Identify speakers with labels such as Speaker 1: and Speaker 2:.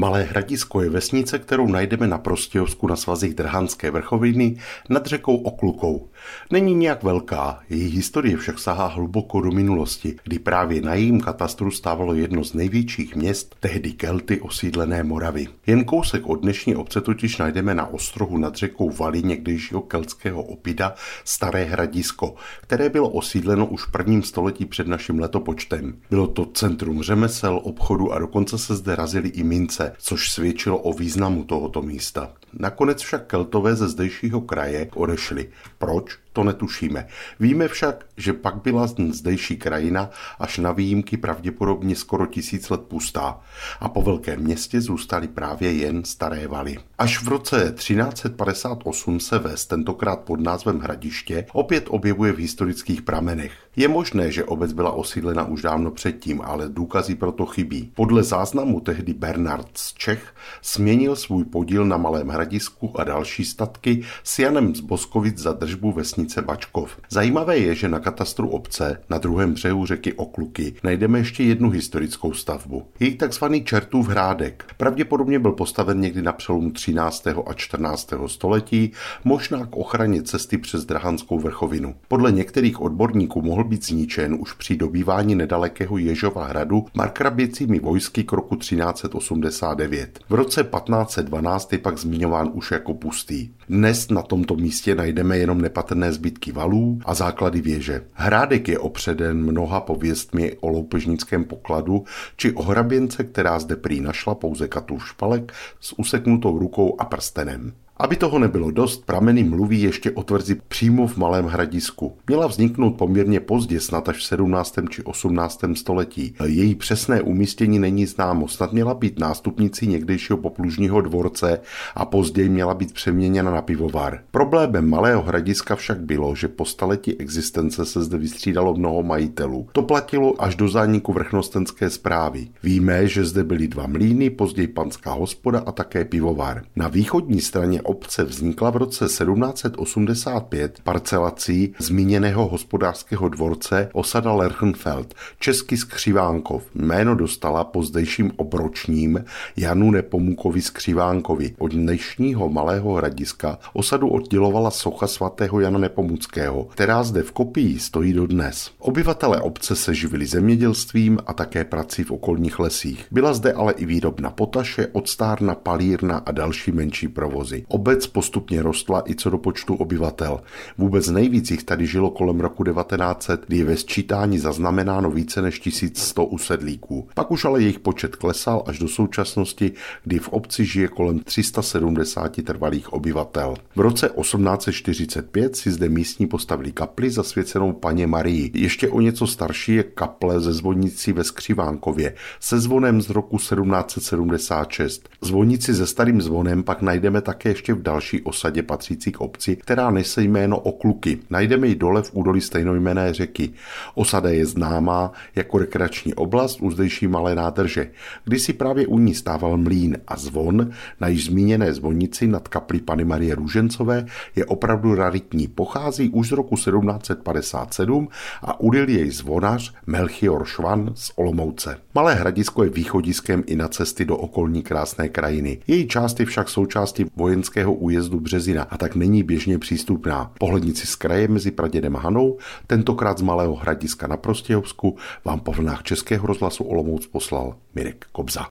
Speaker 1: Malé hradisko je vesnice, kterou najdeme na Prostějovsku na svazích Drhanské vrchoviny nad řekou Oklukou. Není nějak velká, její historie však sahá hluboko do minulosti, kdy právě na jejím katastru stávalo jedno z největších měst tehdy Kelty osídlené Moravy. Jen kousek od dnešní obce totiž najdeme na ostrohu nad řekou Vali někdejšího keltského opida Staré hradisko, které bylo osídleno už v prvním století před naším letopočtem. Bylo to centrum řemesel, obchodu a dokonce se zde razily i mince, což svědčilo o významu tohoto místa. Nakonec však Keltové ze zdejšího kraje odešli. Proč? To netušíme. Víme však, že pak byla zdejší krajina až na výjimky pravděpodobně skoro tisíc let pustá a po velkém městě zůstaly právě jen staré valy. Až v roce 1358 se ves, tentokrát pod názvem Hradiště, opět objevuje v historických pramenech. Je možné, že obec byla osídlena už dávno předtím, ale důkazy proto chybí. Podle záznamu tehdy Bernard z Čech směnil svůj podíl na Malém hradisku a další statky s Janem z Boskovic za držbu vesnice Bačkov. Zajímavé je, že na katastru obce na druhém břehu řeky Okluky najdeme ještě jednu historickou stavbu. Její takzvaný Čertův hrádek. Pravděpodobně byl postaven někdy na přelomu 13. a 14. století, možná k ochraně cesty přes Drahanskou vrchovinu. Podle některých odborníků mohl být zničen už při dobývání nedalekého Ježova hradu markraběcími vojsky k roku 1389. V roce 1512 je pak zmiňován už jako pustý. Dnes na tomto místě najdeme jenom nepatrné zbytky valů a základy věže. Hrádek je opředen mnoha pověstmi o loupežnickém pokladu či o hraběnce, která zde prý našla pouze katův špalek s useknutou rukou a prstenem. Aby toho nebylo dost, prameny mluví ještě o tvrzi přímo v Malém hradisku. Měla vzniknout poměrně pozdě, snad až v 17. či 18. století. Její přesné umístění není známo, snad měla být nástupnicí někdejšího poplužního dvorce a později měla být přeměněna na pivovar. Problémem Malého hradiska však bylo, že po staletí existence se zde vystřídalo mnoho majitelů. To platilo až do zániku vrchnostenské zprávy. Víme, že zde byly dva mlýny, později panská hospoda a také pivovar. Na východní straně obce vznikla v roce 1785 parcelací zmíněného hospodářského dvorce osada Lerchenfeld, český Skřivánkov. Jméno dostala pozdejším obročním Janu Nepomukovi Skřivánkovi. Od dnešního malého hradiska osadu oddělovala socha svatého Jana Nepomuckého, která zde v kopii stojí dodnes. Obyvatele obce se živili zemědělstvím a také prací v okolních lesích. Byla zde ale i výrobna potaše, odstárna, palírna a další menší provozy. Obec postupně rostla i co do počtu obyvatel. Vůbec nejvíc jich tady žilo kolem roku 1900, kdy je ve sčítání zaznamenáno více než 1100 usedlíků. Pak už ale jejich počet klesal až do současnosti, kdy v obci žije kolem 370 trvalých obyvatel. V roce 1845 si zde místní postavili kapli zasvěcenou paně Marii. Ještě o něco starší je kaple ze zvonicí ve Skřivánkově se zvonem z roku 1776. Zvonici se starým zvonem pak najdeme také ještě v další osadě patřící k obci, která nese jméno Okluky. Najdeme ji dole v údolí stejnojmené řeky. Osada je známá jako rekreační oblast u zdejší malé nádrže. si právě u ní stával mlín a zvon na již zmíněné zvonici nad kaplí Pany Marie Růžencové je opravdu raritní. Pochází už z roku 1757 a udil jej zvonař Melchior Švan z Olomouce. Malé hradisko je východiskem i na cesty do okolní krásné krajiny. Její část je však součástí vojenské vojenského újezdu Březina a tak není běžně přístupná. Pohlednici z kraje mezi Pradědem a Hanou, tentokrát z Malého hradiska na Prostějovsku, vám po vlnách Českého rozhlasu Olomouc poslal Mirek Kobza.